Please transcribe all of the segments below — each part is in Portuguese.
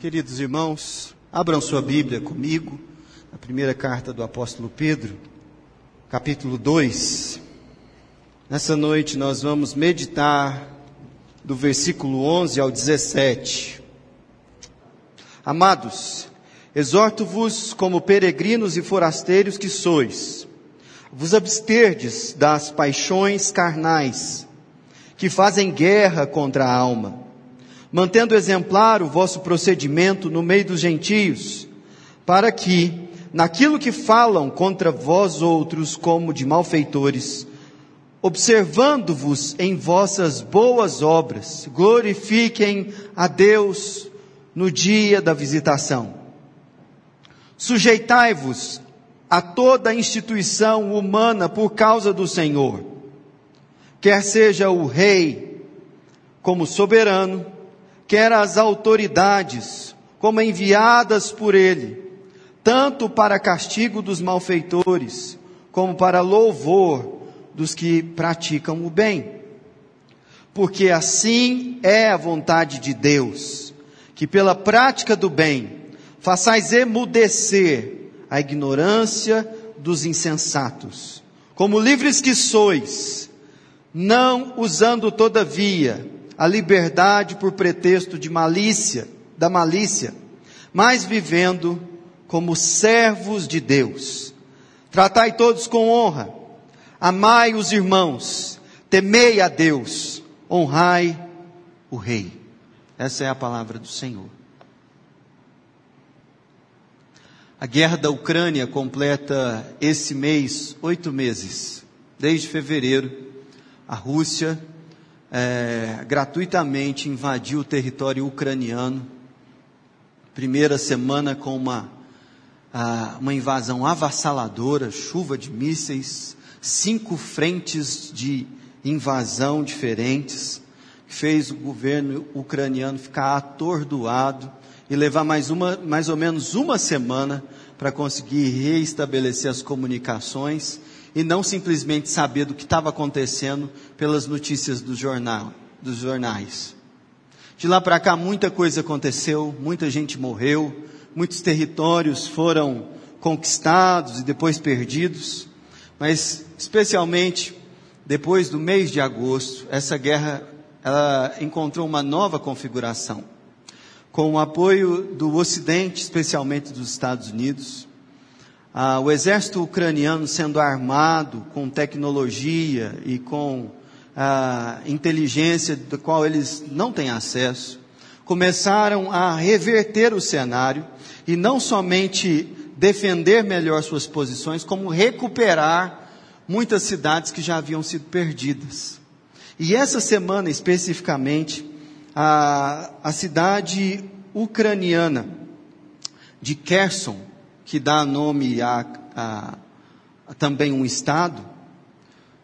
Queridos irmãos, abram sua Bíblia comigo, na primeira carta do apóstolo Pedro, capítulo 2. Nessa noite nós vamos meditar do versículo 11 ao 17. Amados, exorto-vos como peregrinos e forasteiros que sois, vos absterdes das paixões carnais, que fazem guerra contra a alma mantendo exemplar o vosso procedimento no meio dos gentios, para que, naquilo que falam contra vós outros como de malfeitores, observando-vos em vossas boas obras, glorifiquem a Deus no dia da visitação. Sujeitai-vos a toda instituição humana por causa do Senhor, quer seja o rei como soberano, quer as autoridades, como enviadas por ele, tanto para castigo dos malfeitores, como para louvor dos que praticam o bem. Porque assim é a vontade de Deus, que pela prática do bem façais emudecer a ignorância dos insensatos, como livres que sois, não usando todavia a liberdade por pretexto de malícia, da malícia, mas vivendo como servos de Deus. Tratai todos com honra, amai os irmãos, temei a Deus, honrai o Rei. Essa é a palavra do Senhor. A guerra da Ucrânia completa esse mês oito meses. Desde fevereiro, a Rússia é, gratuitamente invadiu o território ucraniano. Primeira semana com uma, uma invasão avassaladora, chuva de mísseis, cinco frentes de invasão diferentes, que fez o governo ucraniano ficar atordoado e levar mais, uma, mais ou menos uma semana para conseguir reestabelecer as comunicações e não simplesmente saber do que estava acontecendo pelas notícias do jornal, dos jornais. De lá para cá muita coisa aconteceu, muita gente morreu, muitos territórios foram conquistados e depois perdidos, mas especialmente depois do mês de agosto, essa guerra ela encontrou uma nova configuração, com o apoio do Ocidente, especialmente dos Estados Unidos, ah, o exército ucraniano sendo armado com tecnologia e com ah, inteligência da qual eles não têm acesso, começaram a reverter o cenário e não somente defender melhor suas posições, como recuperar muitas cidades que já haviam sido perdidas. E essa semana especificamente, a, a cidade ucraniana de Kherson, que dá nome a, a, a também um estado,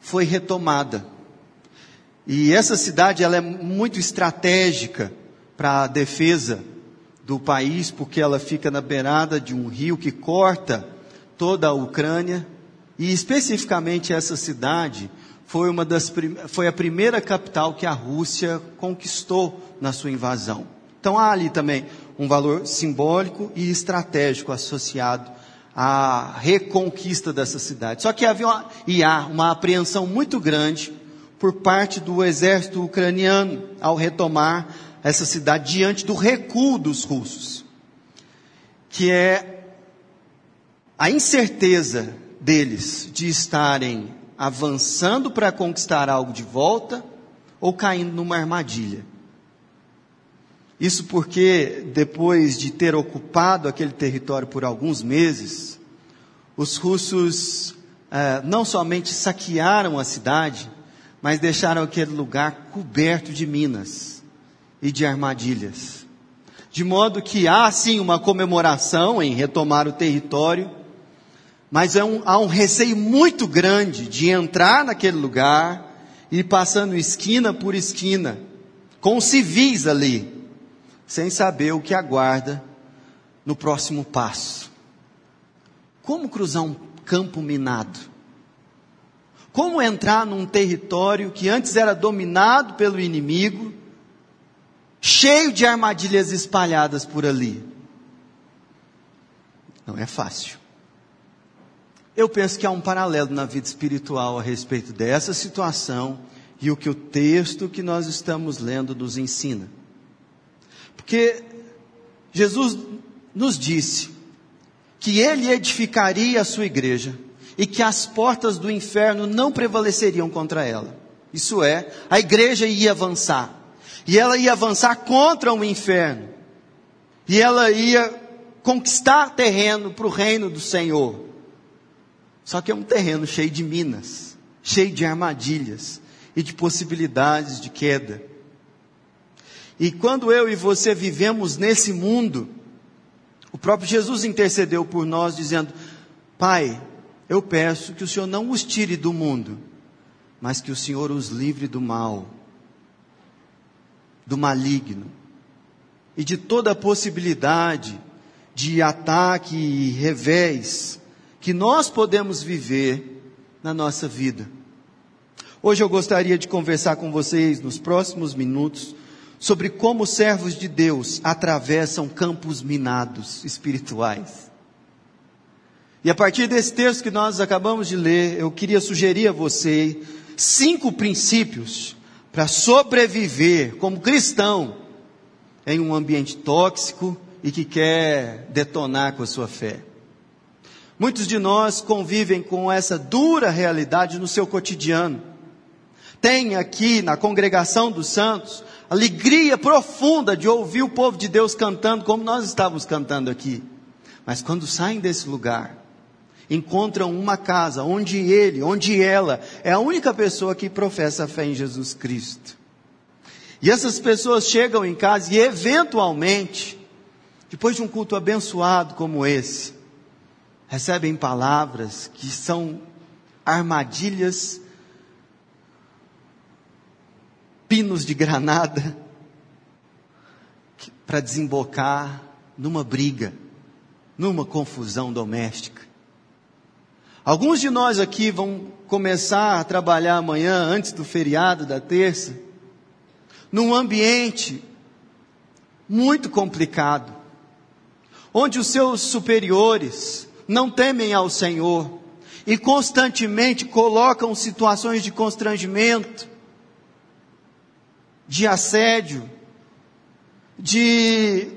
foi retomada. E essa cidade ela é muito estratégica para a defesa do país, porque ela fica na beirada de um rio que corta toda a Ucrânia, e especificamente essa cidade foi, uma das, foi a primeira capital que a Rússia conquistou na sua invasão. Então há ali também um valor simbólico e estratégico associado à reconquista dessa cidade. Só que havia uma, e há uma apreensão muito grande por parte do exército ucraniano ao retomar essa cidade diante do recuo dos russos, que é a incerteza deles de estarem avançando para conquistar algo de volta ou caindo numa armadilha. Isso porque, depois de ter ocupado aquele território por alguns meses, os russos eh, não somente saquearam a cidade, mas deixaram aquele lugar coberto de minas e de armadilhas. De modo que há sim uma comemoração em retomar o território, mas é um, há um receio muito grande de entrar naquele lugar e passando esquina por esquina, com civis ali, sem saber o que aguarda no próximo passo. Como cruzar um campo minado? Como entrar num território que antes era dominado pelo inimigo cheio de armadilhas espalhadas por ali. Não é fácil. Eu penso que há um paralelo na vida espiritual a respeito dessa situação e o que o texto que nós estamos lendo nos ensina. Porque Jesus nos disse que ele edificaria a sua igreja e que as portas do inferno não prevaleceriam contra ela. Isso é, a igreja ia avançar. E ela ia avançar contra o inferno. E ela ia conquistar terreno para o reino do Senhor. Só que é um terreno cheio de minas, cheio de armadilhas e de possibilidades de queda. E quando eu e você vivemos nesse mundo, o próprio Jesus intercedeu por nós, dizendo: Pai, eu peço que o Senhor não os tire do mundo, mas que o Senhor os livre do mal, do maligno e de toda possibilidade de ataque e revés que nós podemos viver na nossa vida. Hoje eu gostaria de conversar com vocês nos próximos minutos sobre como servos de Deus atravessam campos minados espirituais. E a partir desse texto que nós acabamos de ler, eu queria sugerir a você cinco princípios para sobreviver como cristão em um ambiente tóxico e que quer detonar com a sua fé. Muitos de nós convivem com essa dura realidade no seu cotidiano. Tem aqui na congregação dos santos alegria profunda de ouvir o povo de Deus cantando como nós estávamos cantando aqui. Mas quando saem desse lugar, encontram uma casa onde ele, onde ela é a única pessoa que professa a fé em Jesus Cristo. E essas pessoas chegam em casa e eventualmente, depois de um culto abençoado como esse, recebem palavras que são armadilhas, pinos de granada, para desembocar numa briga, numa confusão doméstica. Alguns de nós aqui vão começar a trabalhar amanhã, antes do feriado da terça, num ambiente muito complicado, onde os seus superiores, não temem ao Senhor e constantemente colocam situações de constrangimento, de assédio, de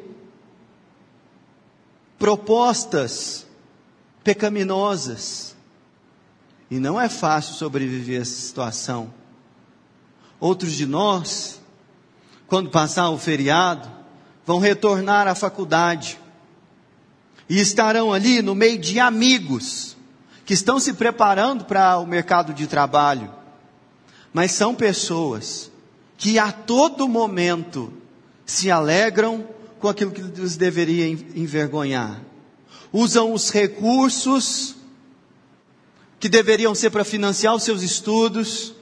propostas pecaminosas. E não é fácil sobreviver a essa situação. Outros de nós, quando passar o feriado, vão retornar à faculdade e estarão ali no meio de amigos que estão se preparando para o mercado de trabalho, mas são pessoas que a todo momento se alegram com aquilo que os deveria envergonhar. Usam os recursos que deveriam ser para financiar os seus estudos,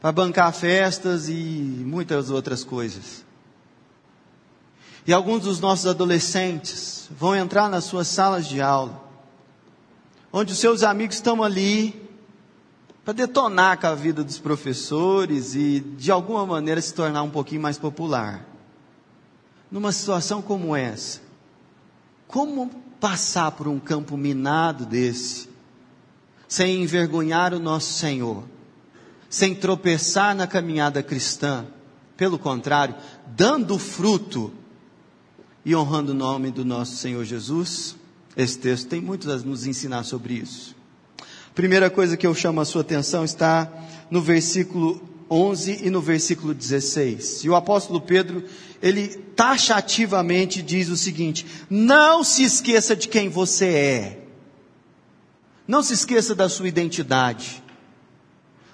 para bancar festas e muitas outras coisas. E alguns dos nossos adolescentes vão entrar nas suas salas de aula, onde os seus amigos estão ali para detonar com a vida dos professores e de alguma maneira se tornar um pouquinho mais popular. Numa situação como essa, como passar por um campo minado desse, sem envergonhar o nosso Senhor, sem tropeçar na caminhada cristã, pelo contrário, dando fruto e honrando o nome do nosso Senhor Jesus. Esse texto tem muito a nos ensinar sobre isso. Primeira coisa que eu chamo a sua atenção está no versículo 11 e no versículo 16. E o apóstolo Pedro, ele taxativamente diz o seguinte: Não se esqueça de quem você é. Não se esqueça da sua identidade.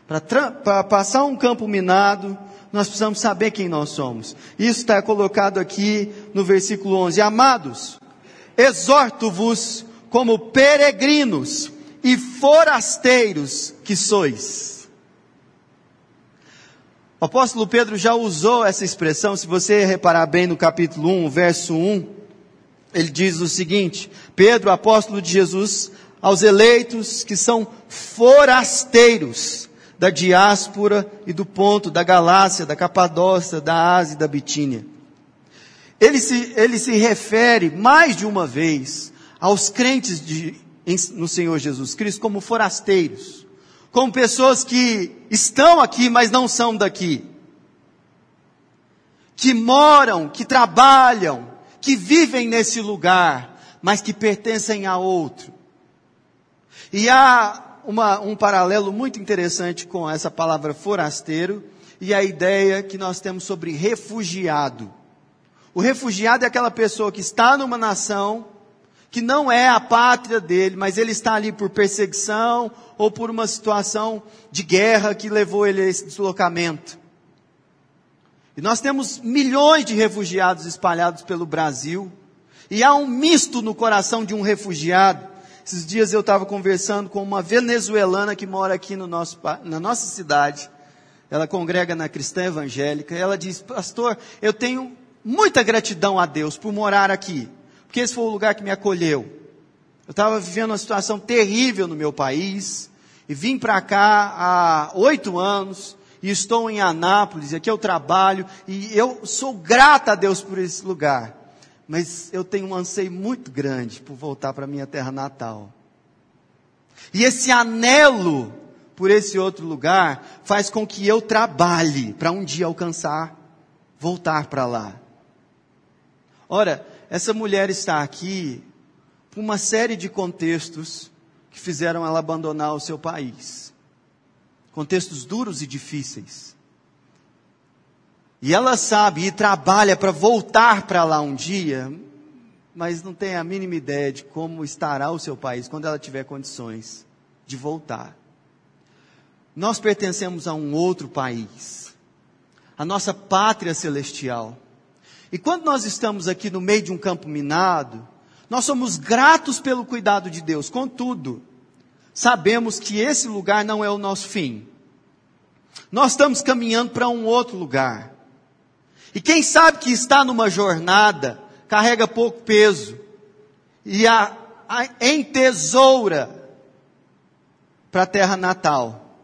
Para passar um campo minado, nós precisamos saber quem nós somos. Isso está colocado aqui no versículo 11. Amados, exorto-vos como peregrinos e forasteiros que sois. O apóstolo Pedro já usou essa expressão, se você reparar bem no capítulo 1, verso 1, ele diz o seguinte: Pedro, apóstolo de Jesus, aos eleitos que são forasteiros da diáspora e do ponto, da Galácia, da Capadócia, da Ásia e da Bitínia. ele se, ele se refere mais de uma vez aos crentes de, no Senhor Jesus Cristo como forasteiros, como pessoas que estão aqui, mas não são daqui, que moram, que trabalham, que vivem nesse lugar, mas que pertencem a outro. E há uma, um paralelo muito interessante com essa palavra forasteiro e a ideia que nós temos sobre refugiado. O refugiado é aquela pessoa que está numa nação que não é a pátria dele, mas ele está ali por perseguição ou por uma situação de guerra que levou ele a esse deslocamento. E nós temos milhões de refugiados espalhados pelo Brasil, e há um misto no coração de um refugiado. Esses dias eu estava conversando com uma venezuelana que mora aqui no nosso, na nossa cidade. Ela congrega na cristã evangélica. Ela diz, pastor, eu tenho muita gratidão a Deus por morar aqui, porque esse foi o lugar que me acolheu. Eu estava vivendo uma situação terrível no meu país e vim para cá há oito anos e estou em Anápolis, aqui eu trabalho e eu sou grata a Deus por esse lugar. Mas eu tenho um anseio muito grande por voltar para minha terra natal. E esse anelo por esse outro lugar faz com que eu trabalhe para um dia alcançar, voltar para lá. Ora, essa mulher está aqui por uma série de contextos que fizeram ela abandonar o seu país. Contextos duros e difíceis. E ela sabe e trabalha para voltar para lá um dia, mas não tem a mínima ideia de como estará o seu país quando ela tiver condições de voltar. Nós pertencemos a um outro país, a nossa pátria celestial. E quando nós estamos aqui no meio de um campo minado, nós somos gratos pelo cuidado de Deus. Contudo, sabemos que esse lugar não é o nosso fim. Nós estamos caminhando para um outro lugar. E quem sabe que está numa jornada, carrega pouco peso e a, a entesoura para a terra natal.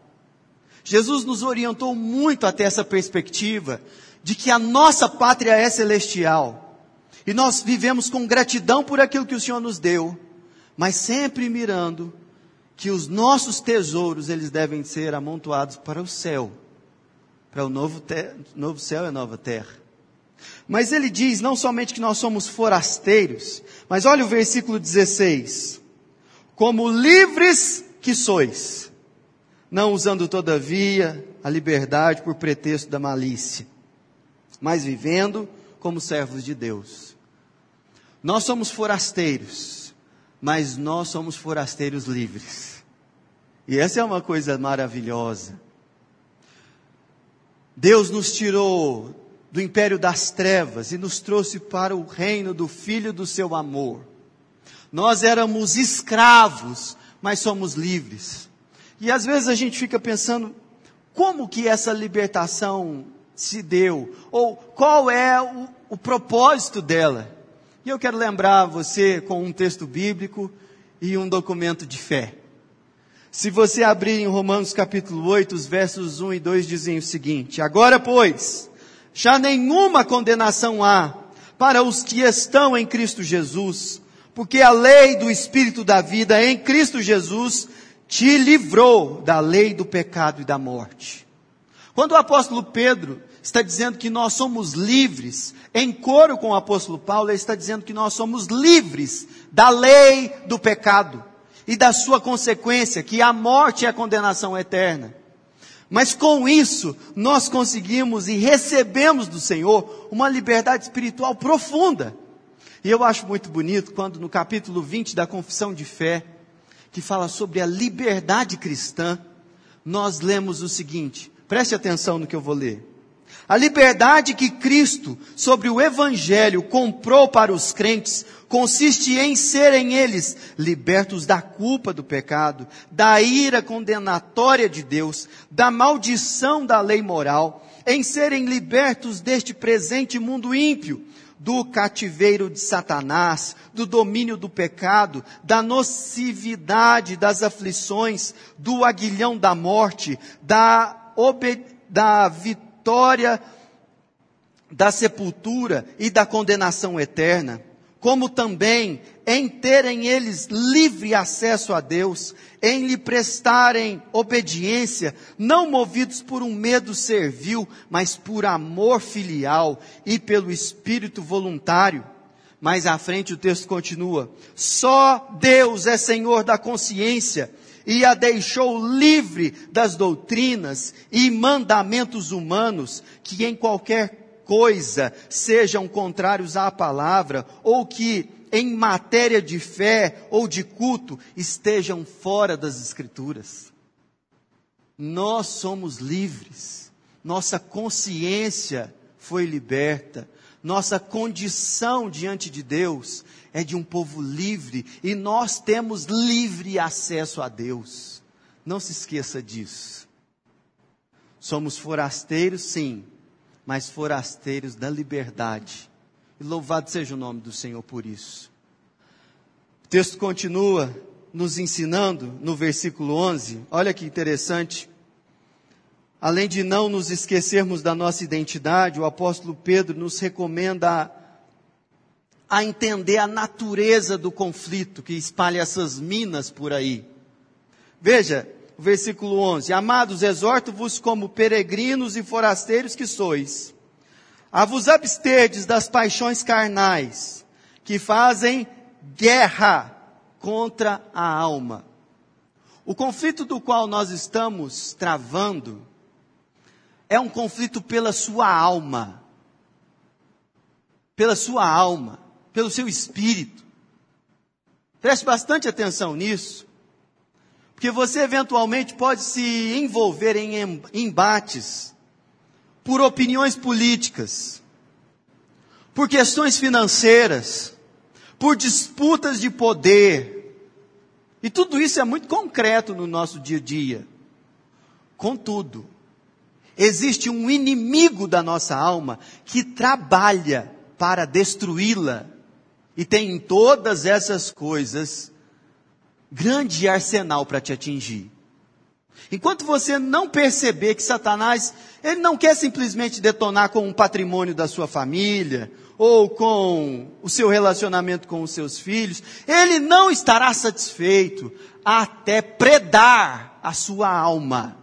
Jesus nos orientou muito até essa perspectiva de que a nossa pátria é celestial. E nós vivemos com gratidão por aquilo que o Senhor nos deu, mas sempre mirando que os nossos tesouros eles devem ser amontoados para o céu, para o novo, novo céu e a nova terra. Mas ele diz não somente que nós somos forasteiros, mas olha o versículo 16: como livres que sois, não usando todavia a liberdade por pretexto da malícia mas vivendo como servos de Deus. Nós somos forasteiros, mas nós somos forasteiros livres. E essa é uma coisa maravilhosa. Deus nos tirou do império das trevas e nos trouxe para o reino do Filho do seu amor. Nós éramos escravos, mas somos livres. E às vezes a gente fica pensando, como que essa libertação se deu, ou qual é o, o propósito dela. E eu quero lembrar você com um texto bíblico e um documento de fé. Se você abrir em Romanos capítulo 8, os versos 1 e 2 dizem o seguinte: Agora, pois, já nenhuma condenação há para os que estão em Cristo Jesus, porque a lei do Espírito da vida em Cristo Jesus te livrou da lei do pecado e da morte. Quando o apóstolo Pedro está dizendo que nós somos livres, em coro com o apóstolo Paulo, ele está dizendo que nós somos livres da lei do pecado e da sua consequência, que a morte é a condenação eterna. Mas com isso, nós conseguimos e recebemos do Senhor uma liberdade espiritual profunda. E eu acho muito bonito quando no capítulo 20 da Confissão de Fé, que fala sobre a liberdade cristã, nós lemos o seguinte: Preste atenção no que eu vou ler. A liberdade que Cristo, sobre o Evangelho, comprou para os crentes, consiste em serem eles libertos da culpa do pecado, da ira condenatória de Deus, da maldição da lei moral, em serem libertos deste presente mundo ímpio, do cativeiro de Satanás, do domínio do pecado, da nocividade das aflições, do aguilhão da morte, da da vitória da sepultura e da condenação eterna, como também em terem eles livre acesso a Deus, em lhe prestarem obediência, não movidos por um medo servil, mas por amor filial e pelo espírito voluntário. Mais à frente o texto continua: só Deus é Senhor da consciência e a deixou livre das doutrinas e mandamentos humanos que em qualquer coisa sejam contrários à palavra ou que em matéria de fé ou de culto estejam fora das escrituras. Nós somos livres. Nossa consciência foi liberta. Nossa condição diante de Deus é de um povo livre e nós temos livre acesso a Deus. Não se esqueça disso. Somos forasteiros, sim, mas forasteiros da liberdade. E louvado seja o nome do Senhor por isso. O texto continua nos ensinando no versículo 11. Olha que interessante. Além de não nos esquecermos da nossa identidade, o apóstolo Pedro nos recomenda a entender a natureza do conflito que espalha essas minas por aí. Veja, o versículo 11: Amados, exorto-vos como peregrinos e forasteiros que sois, a vos absterdes das paixões carnais, que fazem guerra contra a alma. O conflito do qual nós estamos travando é um conflito pela sua alma. Pela sua alma pelo seu espírito. Preste bastante atenção nisso, porque você eventualmente pode se envolver em embates por opiniões políticas, por questões financeiras, por disputas de poder. E tudo isso é muito concreto no nosso dia a dia. Contudo, existe um inimigo da nossa alma que trabalha para destruí-la e tem em todas essas coisas grande arsenal para te atingir. Enquanto você não perceber que Satanás, ele não quer simplesmente detonar com um patrimônio da sua família, ou com o seu relacionamento com os seus filhos, ele não estará satisfeito até predar a sua alma.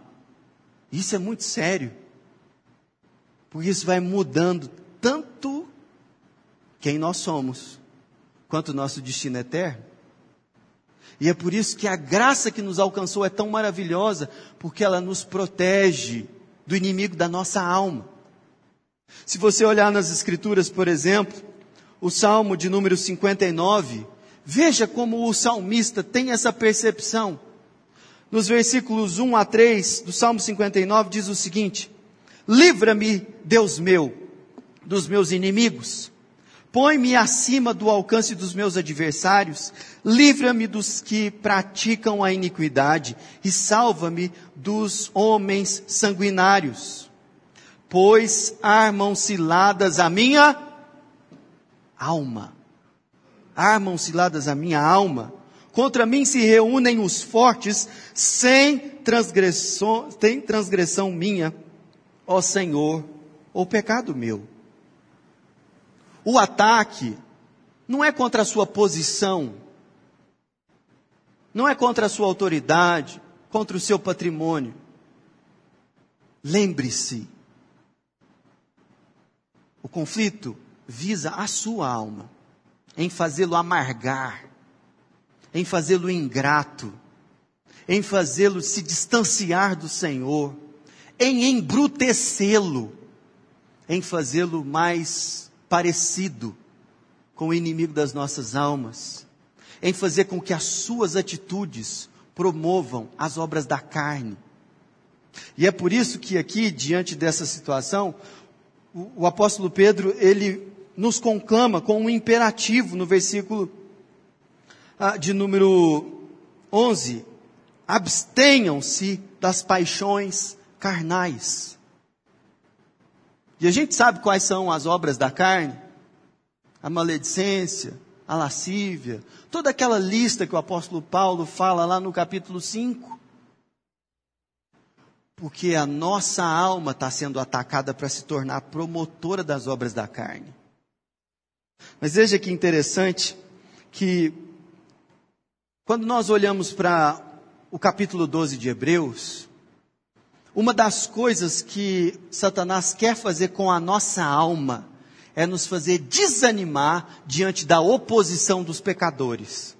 Isso é muito sério. Porque isso vai mudando tanto quem nós somos, quanto o nosso destino eterno. E é por isso que a graça que nos alcançou é tão maravilhosa, porque ela nos protege do inimigo da nossa alma. Se você olhar nas Escrituras, por exemplo, o Salmo de número 59, veja como o salmista tem essa percepção. Nos versículos 1 a 3 do Salmo 59 diz o seguinte: Livra-me, Deus meu, dos meus inimigos Põe-me acima do alcance dos meus adversários, livra-me dos que praticam a iniquidade e salva-me dos homens sanguinários. Pois armam ciladas a minha alma. Armam ciladas a minha alma. Contra mim se reúnem os fortes, sem transgressão, transgressão minha, ó Senhor, ou pecado meu. O ataque não é contra a sua posição, não é contra a sua autoridade, contra o seu patrimônio. Lembre-se, o conflito visa a sua alma, em fazê-lo amargar, em fazê-lo ingrato, em fazê-lo se distanciar do Senhor, em embrutecê-lo, em fazê-lo mais parecido com o inimigo das nossas almas, em fazer com que as suas atitudes promovam as obras da carne. E é por isso que aqui, diante dessa situação, o, o apóstolo Pedro, ele nos conclama com um imperativo no versículo ah, de número 11: abstenham-se das paixões carnais. E a gente sabe quais são as obras da carne: a maledicência, a lascívia, toda aquela lista que o apóstolo Paulo fala lá no capítulo 5. Porque a nossa alma está sendo atacada para se tornar promotora das obras da carne. Mas veja que interessante que quando nós olhamos para o capítulo 12 de Hebreus, uma das coisas que Satanás quer fazer com a nossa alma é nos fazer desanimar diante da oposição dos pecadores.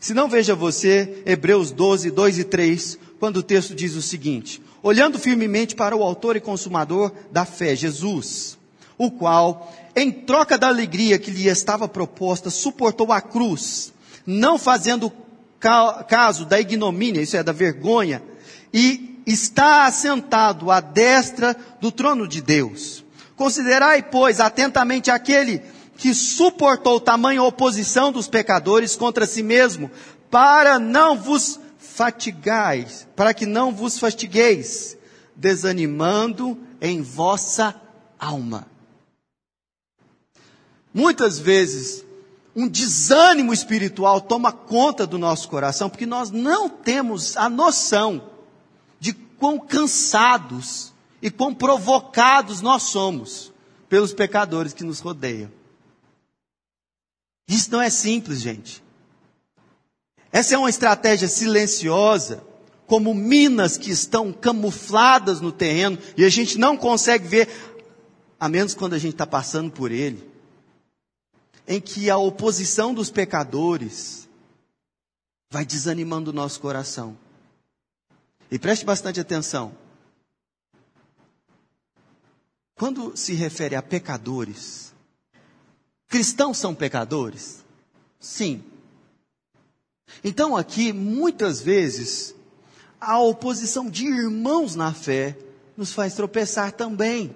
Se não veja você, Hebreus 12, 2 e 3, quando o texto diz o seguinte: olhando firmemente para o autor e consumador da fé, Jesus, o qual, em troca da alegria que lhe estava proposta, suportou a cruz, não fazendo caso da ignomínia, isso é, da vergonha, e está assentado à destra do trono de Deus. Considerai, pois, atentamente aquele que suportou tamanha oposição dos pecadores contra si mesmo, para não vos fatigais, para que não vos fatigueis, desanimando em vossa alma. Muitas vezes, um desânimo espiritual toma conta do nosso coração, porque nós não temos a noção quão cansados e quão provocados nós somos pelos pecadores que nos rodeiam. Isso não é simples, gente. Essa é uma estratégia silenciosa, como minas que estão camufladas no terreno e a gente não consegue ver, a menos quando a gente está passando por ele, em que a oposição dos pecadores vai desanimando o nosso coração. E preste bastante atenção. Quando se refere a pecadores, cristãos são pecadores? Sim. Então aqui, muitas vezes, a oposição de irmãos na fé nos faz tropeçar também.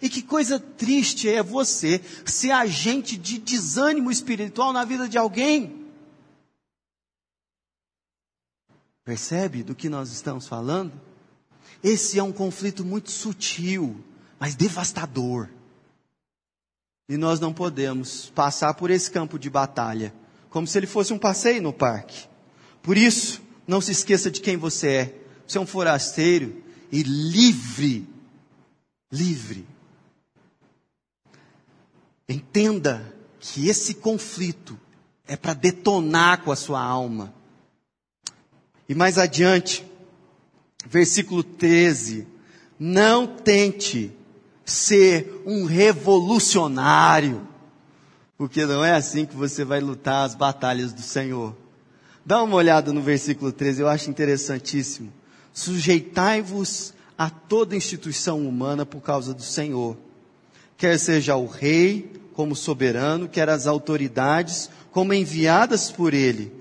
E que coisa triste é você ser agente de desânimo espiritual na vida de alguém. Percebe do que nós estamos falando? Esse é um conflito muito sutil mas devastador. E nós não podemos passar por esse campo de batalha como se ele fosse um passeio no parque. Por isso, não se esqueça de quem você é. Você é um forasteiro e livre. Livre. Entenda que esse conflito é para detonar com a sua alma. E mais adiante, versículo 13: Não tente ser um revolucionário, porque não é assim que você vai lutar as batalhas do Senhor. Dá uma olhada no versículo 13, eu acho interessantíssimo. Sujeitai-vos a toda instituição humana por causa do Senhor, quer seja o rei como soberano, quer as autoridades como enviadas por ele,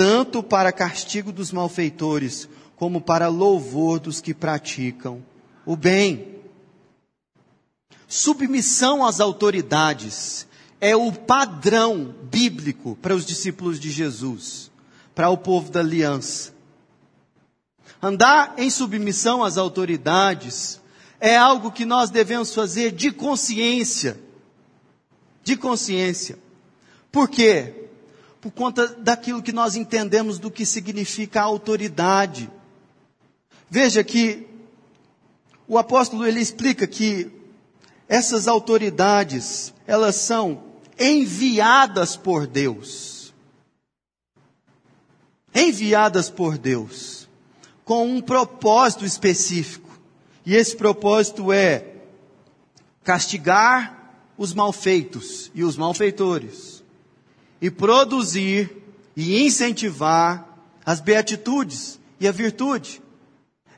tanto para castigo dos malfeitores, como para louvor dos que praticam o bem. Submissão às autoridades é o padrão bíblico para os discípulos de Jesus, para o povo da aliança. Andar em submissão às autoridades é algo que nós devemos fazer de consciência. De consciência. Por quê? Por conta daquilo que nós entendemos do que significa autoridade. Veja que o apóstolo ele explica que essas autoridades, elas são enviadas por Deus. Enviadas por Deus, com um propósito específico. E esse propósito é castigar os malfeitos e os malfeitores, e produzir e incentivar as beatitudes e a virtude.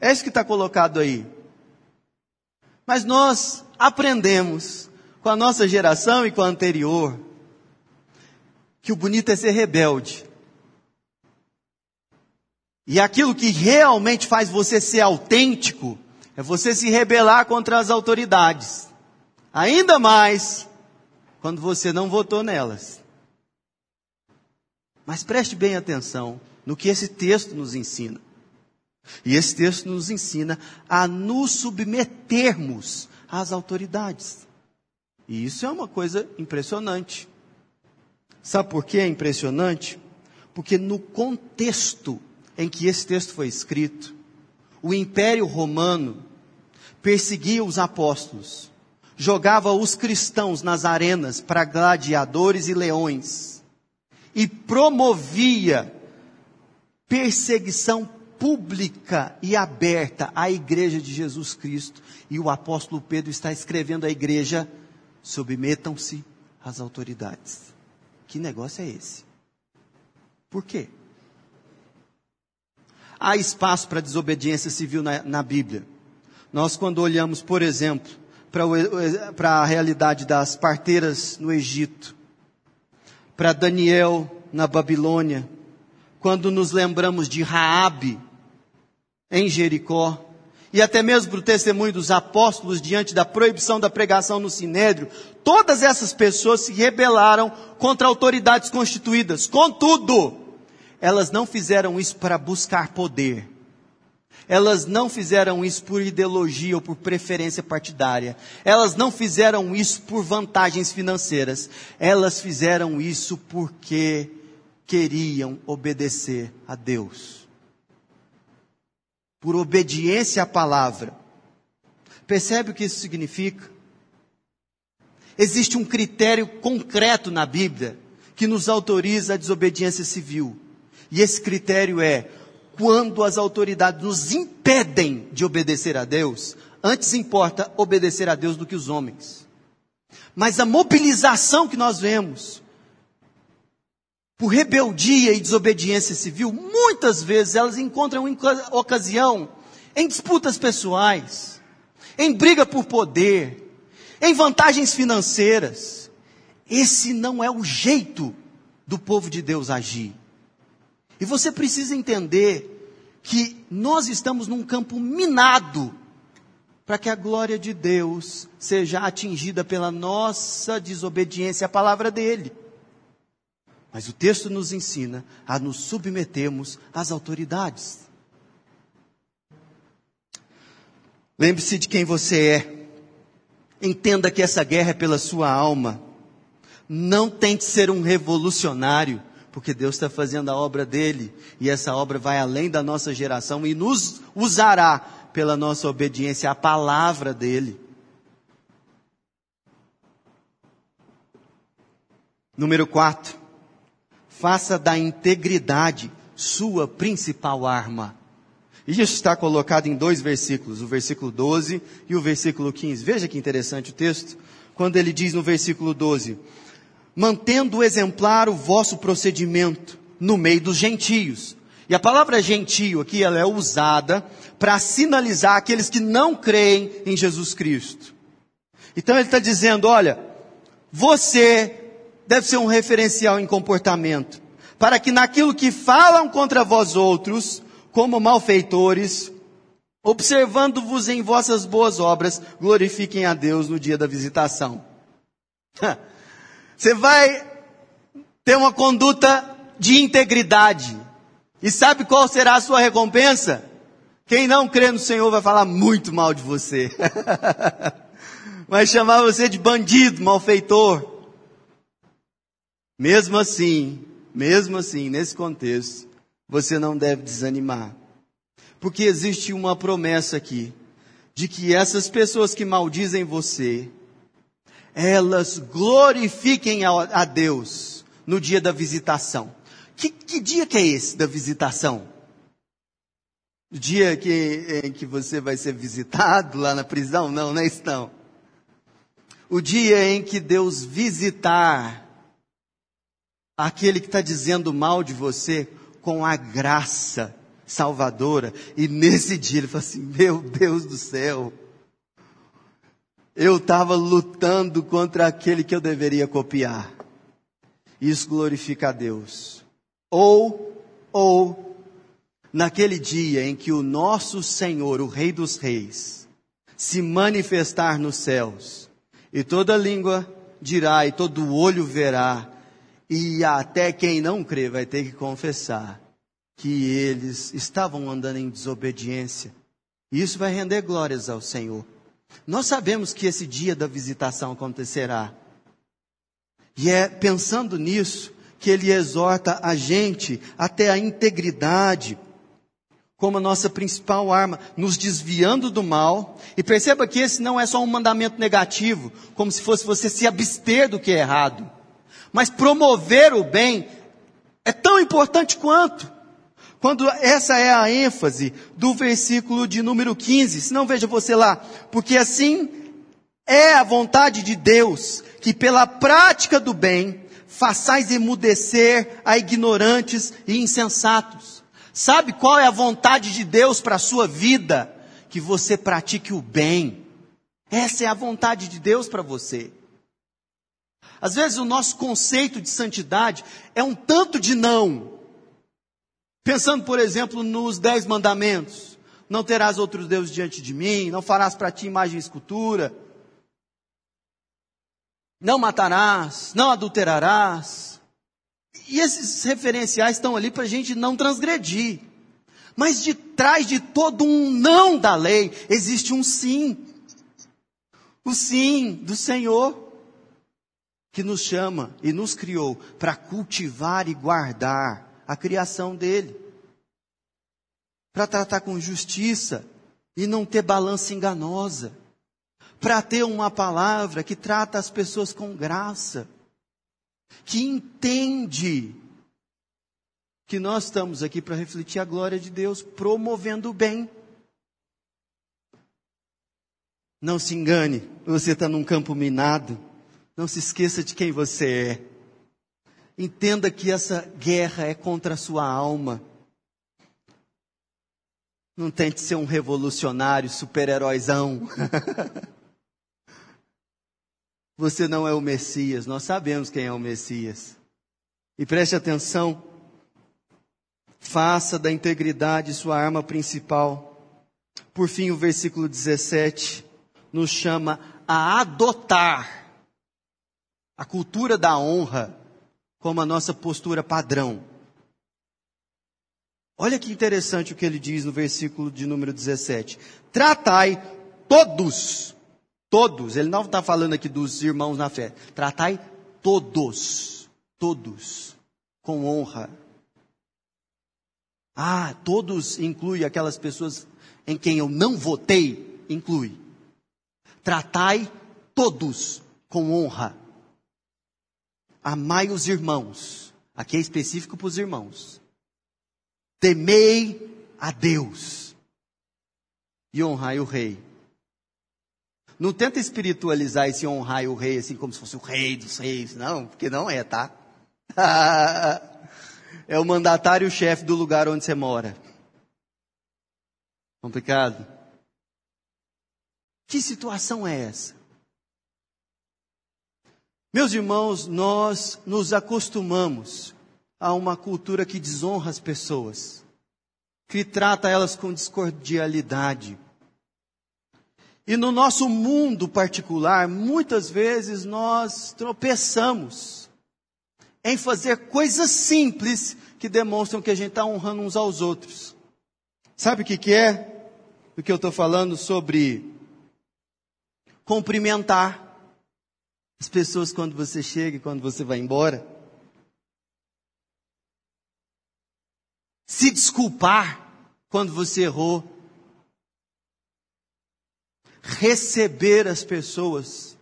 É isso que está colocado aí. Mas nós aprendemos com a nossa geração e com a anterior que o bonito é ser rebelde. E aquilo que realmente faz você ser autêntico é você se rebelar contra as autoridades. Ainda mais quando você não votou nelas. Mas preste bem atenção no que esse texto nos ensina. E esse texto nos ensina a nos submetermos às autoridades. E isso é uma coisa impressionante. Sabe por que é impressionante? Porque no contexto em que esse texto foi escrito, o Império Romano perseguia os apóstolos, jogava os cristãos nas arenas para gladiadores e leões e promovia perseguição pública e aberta à igreja de Jesus Cristo. E o apóstolo Pedro está escrevendo à igreja: submetam-se às autoridades. Que negócio é esse? Por quê? Há espaço para desobediência civil na, na Bíblia. Nós, quando olhamos, por exemplo, para a realidade das parteiras no Egito, para Daniel na Babilônia, quando nos lembramos de Raabe em Jericó, e até mesmo o testemunho dos apóstolos diante da proibição da pregação no Sinédrio, todas essas pessoas se rebelaram contra autoridades constituídas. Contudo, elas não fizeram isso para buscar poder. Elas não fizeram isso por ideologia ou por preferência partidária. Elas não fizeram isso por vantagens financeiras. Elas fizeram isso porque queriam obedecer a Deus por obediência à palavra. Percebe o que isso significa? Existe um critério concreto na Bíblia que nos autoriza a desobediência civil. E esse critério é quando as autoridades nos impedem de obedecer a Deus, antes importa obedecer a Deus do que os homens. Mas a mobilização que nós vemos por rebeldia e desobediência civil, muitas vezes elas encontram ocasião em disputas pessoais, em briga por poder, em vantagens financeiras. Esse não é o jeito do povo de Deus agir. E você precisa entender que nós estamos num campo minado para que a glória de Deus seja atingida pela nossa desobediência à palavra dele. Mas o texto nos ensina a nos submetermos às autoridades. Lembre-se de quem você é. Entenda que essa guerra é pela sua alma. Não tente ser um revolucionário, porque Deus está fazendo a obra dele, e essa obra vai além da nossa geração e nos usará pela nossa obediência à palavra dele. Número 4 faça da integridade sua principal arma. E isso está colocado em dois versículos, o versículo 12 e o versículo 15. Veja que interessante o texto, quando ele diz no versículo 12: Mantendo exemplar o vosso procedimento no meio dos gentios. E a palavra gentio aqui ela é usada para sinalizar aqueles que não creem em Jesus Cristo. Então ele está dizendo: olha, você deve ser um referencial em comportamento, para que naquilo que falam contra vós outros, como malfeitores, observando-vos em vossas boas obras, glorifiquem a Deus no dia da visitação. Você vai ter uma conduta de integridade. E sabe qual será a sua recompensa? Quem não crê no Senhor vai falar muito mal de você. vai chamar você de bandido, malfeitor. Mesmo assim, mesmo assim, nesse contexto, você não deve desanimar. Porque existe uma promessa aqui, de que essas pessoas que maldizem você, elas glorifiquem a, Deus no dia da visitação. Que, que, dia que é esse da visitação? O dia que, em que você vai ser visitado lá na prisão? Não, não é isso não. O dia em que Deus visitar aquele que está dizendo mal de você com a graça salvadora. E nesse dia ele fala assim: Meu Deus do céu, eu estava lutando contra aquele que eu deveria copiar. Isso glorifica a Deus. Ou, ou, naquele dia em que o nosso Senhor, o Rei dos Reis, se manifestar nos céus, e toda língua dirá, e todo olho verá, e até quem não crê vai ter que confessar que eles estavam andando em desobediência. Isso vai render glórias ao Senhor. Nós sabemos que esse dia da visitação acontecerá. E é pensando nisso que ele exorta a gente até a integridade como a nossa principal arma, nos desviando do mal. E perceba que esse não é só um mandamento negativo, como se fosse você se abster do que é errado. Mas promover o bem é tão importante quanto. Quando essa é a ênfase do versículo de número 15, se não veja você lá, porque assim é a vontade de Deus, que pela prática do bem façais emudecer a ignorantes e insensatos. Sabe qual é a vontade de Deus para a sua vida? Que você pratique o bem. Essa é a vontade de Deus para você. Às vezes o nosso conceito de santidade é um tanto de não. Pensando, por exemplo, nos dez mandamentos. Não terás outros deuses diante de mim, não farás para ti imagem e escultura, não matarás, não adulterarás. E esses referenciais estão ali para a gente não transgredir. Mas de trás de todo um não da lei, existe um sim. O sim do Senhor, que nos chama e nos criou para cultivar e guardar a criação dele. Para tratar com justiça e não ter balança enganosa para ter uma palavra que trata as pessoas com graça, que entende que nós estamos aqui para refletir a glória de Deus, promovendo o bem. Não se engane, você está num campo minado. Não se esqueça de quem você é. Entenda que essa guerra é contra a sua alma. Não tente ser um revolucionário, super-heróizão. Você não é o Messias, nós sabemos quem é o Messias. E preste atenção, faça da integridade sua arma principal. Por fim, o versículo 17 nos chama a adotar a cultura da honra como a nossa postura padrão. Olha que interessante o que ele diz no versículo de número 17: Tratai todos Todos, ele não está falando aqui dos irmãos na fé. Tratai todos, todos, com honra. Ah, todos inclui aquelas pessoas em quem eu não votei, inclui. Tratai todos com honra. Amai os irmãos. Aqui é específico para os irmãos. Temei a Deus. E honrai o rei. Não tenta espiritualizar esse honrar o rei assim como se fosse o rei dos reis, não, porque não é, tá? é o mandatário chefe do lugar onde você mora. Complicado? Que situação é essa? Meus irmãos, nós nos acostumamos a uma cultura que desonra as pessoas, que trata elas com discordialidade, e no nosso mundo particular, muitas vezes nós tropeçamos em fazer coisas simples que demonstram que a gente está honrando uns aos outros. Sabe o que, que é? O que eu estou falando sobre cumprimentar as pessoas quando você chega e quando você vai embora. Se desculpar quando você errou receber as pessoas,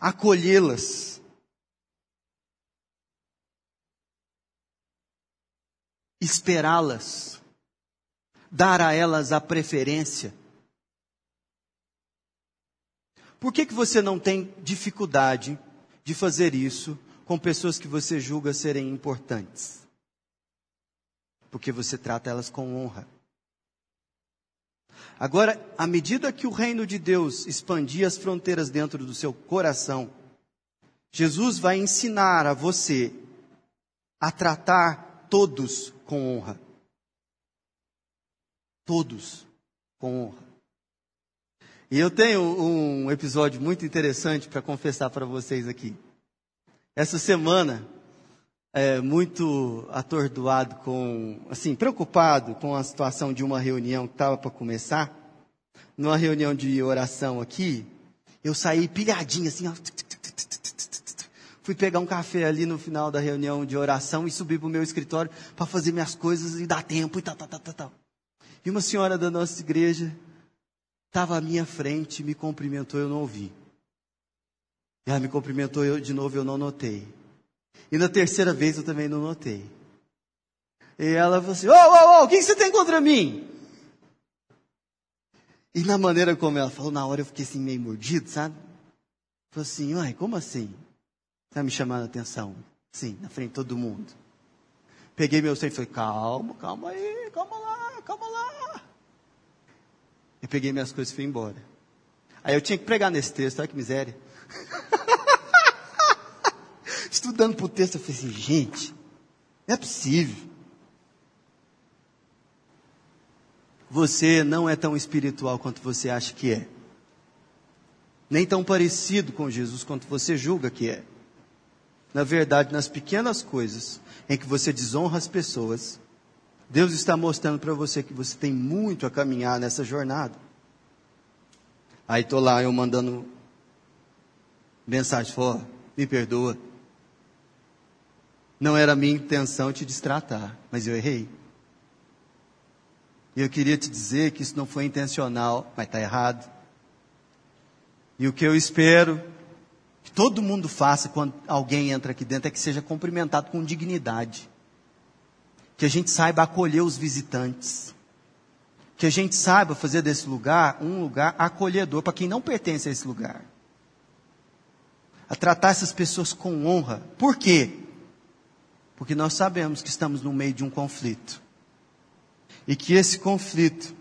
acolhê-las. Esperá-las, dar a elas a preferência. Por que, que você não tem dificuldade de fazer isso com pessoas que você julga serem importantes? Porque você trata elas com honra. Agora, à medida que o reino de Deus expandia as fronteiras dentro do seu coração, Jesus vai ensinar a você a tratar todos com honra. Todos com honra. E eu tenho um episódio muito interessante para confessar para vocês aqui. Essa semana, é, muito atordoado com, assim, preocupado com a situação de uma reunião que estava para começar, numa reunião de oração aqui, eu saí pilhadinho assim, ó, Fui pegar um café ali no final da reunião de oração e subi para o meu escritório para fazer minhas coisas e dar tempo e tal, tal, tal, tal, tal. E uma senhora da nossa igreja estava à minha frente, me cumprimentou, eu não ouvi. E ela me cumprimentou eu, de novo, eu não notei. E na terceira vez eu também não notei. E ela falou assim: Ô, ô, ô, o que você tem contra mim? E na maneira como ela falou, na hora eu fiquei assim meio mordido, sabe? Falei assim: Uai, como assim? Tá me chamando a atenção? Sim, na frente de todo mundo. Peguei meu centro e falei: Calma, calma aí, calma lá, calma lá. E peguei minhas coisas e fui embora. Aí eu tinha que pregar nesse texto, olha que miséria. Estudando para o texto, eu falei assim: gente, não é possível. você não é tão espiritual quanto você acha que é. Nem tão parecido com Jesus quanto você julga que é. Na verdade, nas pequenas coisas em que você desonra as pessoas, Deus está mostrando para você que você tem muito a caminhar nessa jornada. Aí estou lá, eu mandando mensagem fora, me perdoa. Não era minha intenção te distratar, mas eu errei. E eu queria te dizer que isso não foi intencional, mas está errado. E o que eu espero que todo mundo faça quando alguém entra aqui dentro é que seja cumprimentado com dignidade. Que a gente saiba acolher os visitantes. Que a gente saiba fazer desse lugar um lugar acolhedor para quem não pertence a esse lugar. A tratar essas pessoas com honra. Por quê? Porque nós sabemos que estamos no meio de um conflito e que esse conflito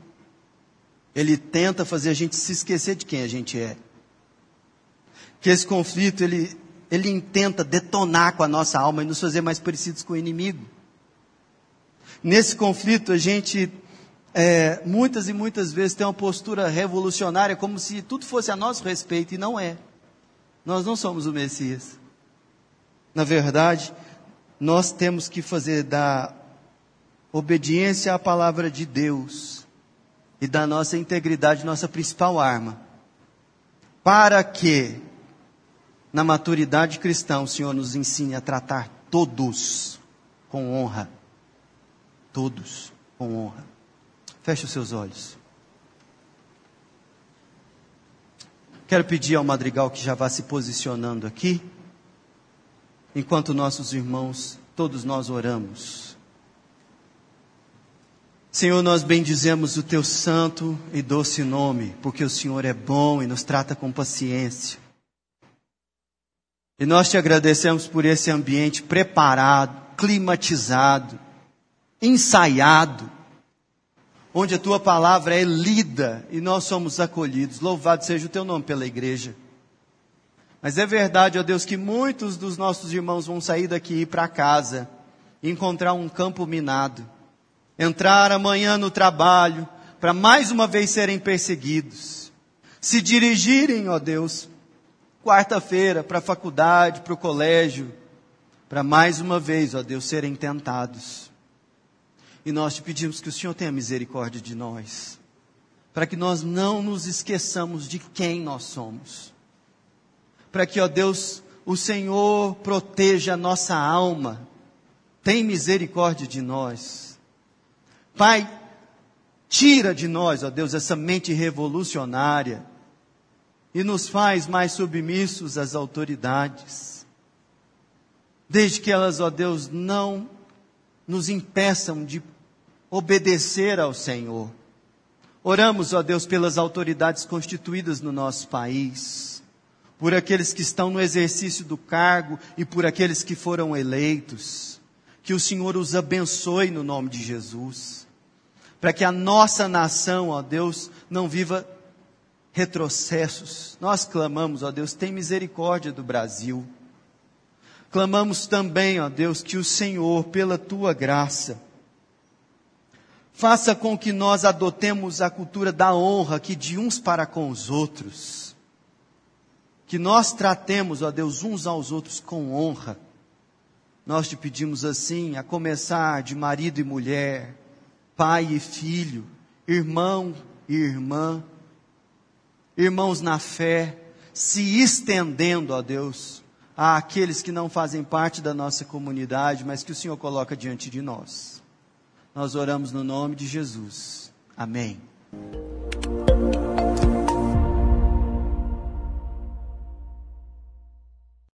ele tenta fazer a gente se esquecer de quem a gente é. Que esse conflito ele ele tenta detonar com a nossa alma e nos fazer mais parecidos com o inimigo. Nesse conflito a gente é, muitas e muitas vezes tem uma postura revolucionária como se tudo fosse a nosso respeito e não é. Nós não somos o Messias. Na verdade, nós temos que fazer da obediência à palavra de Deus e da nossa integridade, nossa principal arma. Para que, na maturidade cristã, o Senhor nos ensine a tratar todos com honra. Todos com honra. Feche os seus olhos. Quero pedir ao madrigal que já vá se posicionando aqui, enquanto nossos irmãos, todos nós oramos. Senhor, nós bendizemos o teu santo e doce nome, porque o Senhor é bom e nos trata com paciência. E nós te agradecemos por esse ambiente preparado, climatizado, ensaiado, onde a tua palavra é lida e nós somos acolhidos. Louvado seja o teu nome pela igreja. Mas é verdade, ó Deus, que muitos dos nossos irmãos vão sair daqui e ir para casa encontrar um campo minado entrar amanhã no trabalho, para mais uma vez serem perseguidos, se dirigirem, ó Deus, quarta-feira para a faculdade, para o colégio, para mais uma vez, ó Deus, serem tentados. E nós te pedimos que o Senhor tenha misericórdia de nós, para que nós não nos esqueçamos de quem nós somos, para que, ó Deus, o Senhor proteja a nossa alma, tem misericórdia de nós Pai, tira de nós, ó Deus, essa mente revolucionária e nos faz mais submissos às autoridades. Desde que elas, ó Deus, não nos impeçam de obedecer ao Senhor. Oramos, ó Deus, pelas autoridades constituídas no nosso país, por aqueles que estão no exercício do cargo e por aqueles que foram eleitos. Que o Senhor os abençoe no nome de Jesus para que a nossa nação, ó Deus, não viva retrocessos. Nós clamamos, ó Deus, tem misericórdia do Brasil. Clamamos também, ó Deus, que o Senhor, pela tua graça, faça com que nós adotemos a cultura da honra que de uns para com os outros. Que nós tratemos, ó Deus, uns aos outros com honra. Nós te pedimos assim, a começar de marido e mulher, pai e filho, irmão e irmã, irmãos na fé, se estendendo, ó Deus, àqueles que não fazem parte da nossa comunidade, mas que o Senhor coloca diante de nós. Nós oramos no nome de Jesus. Amém.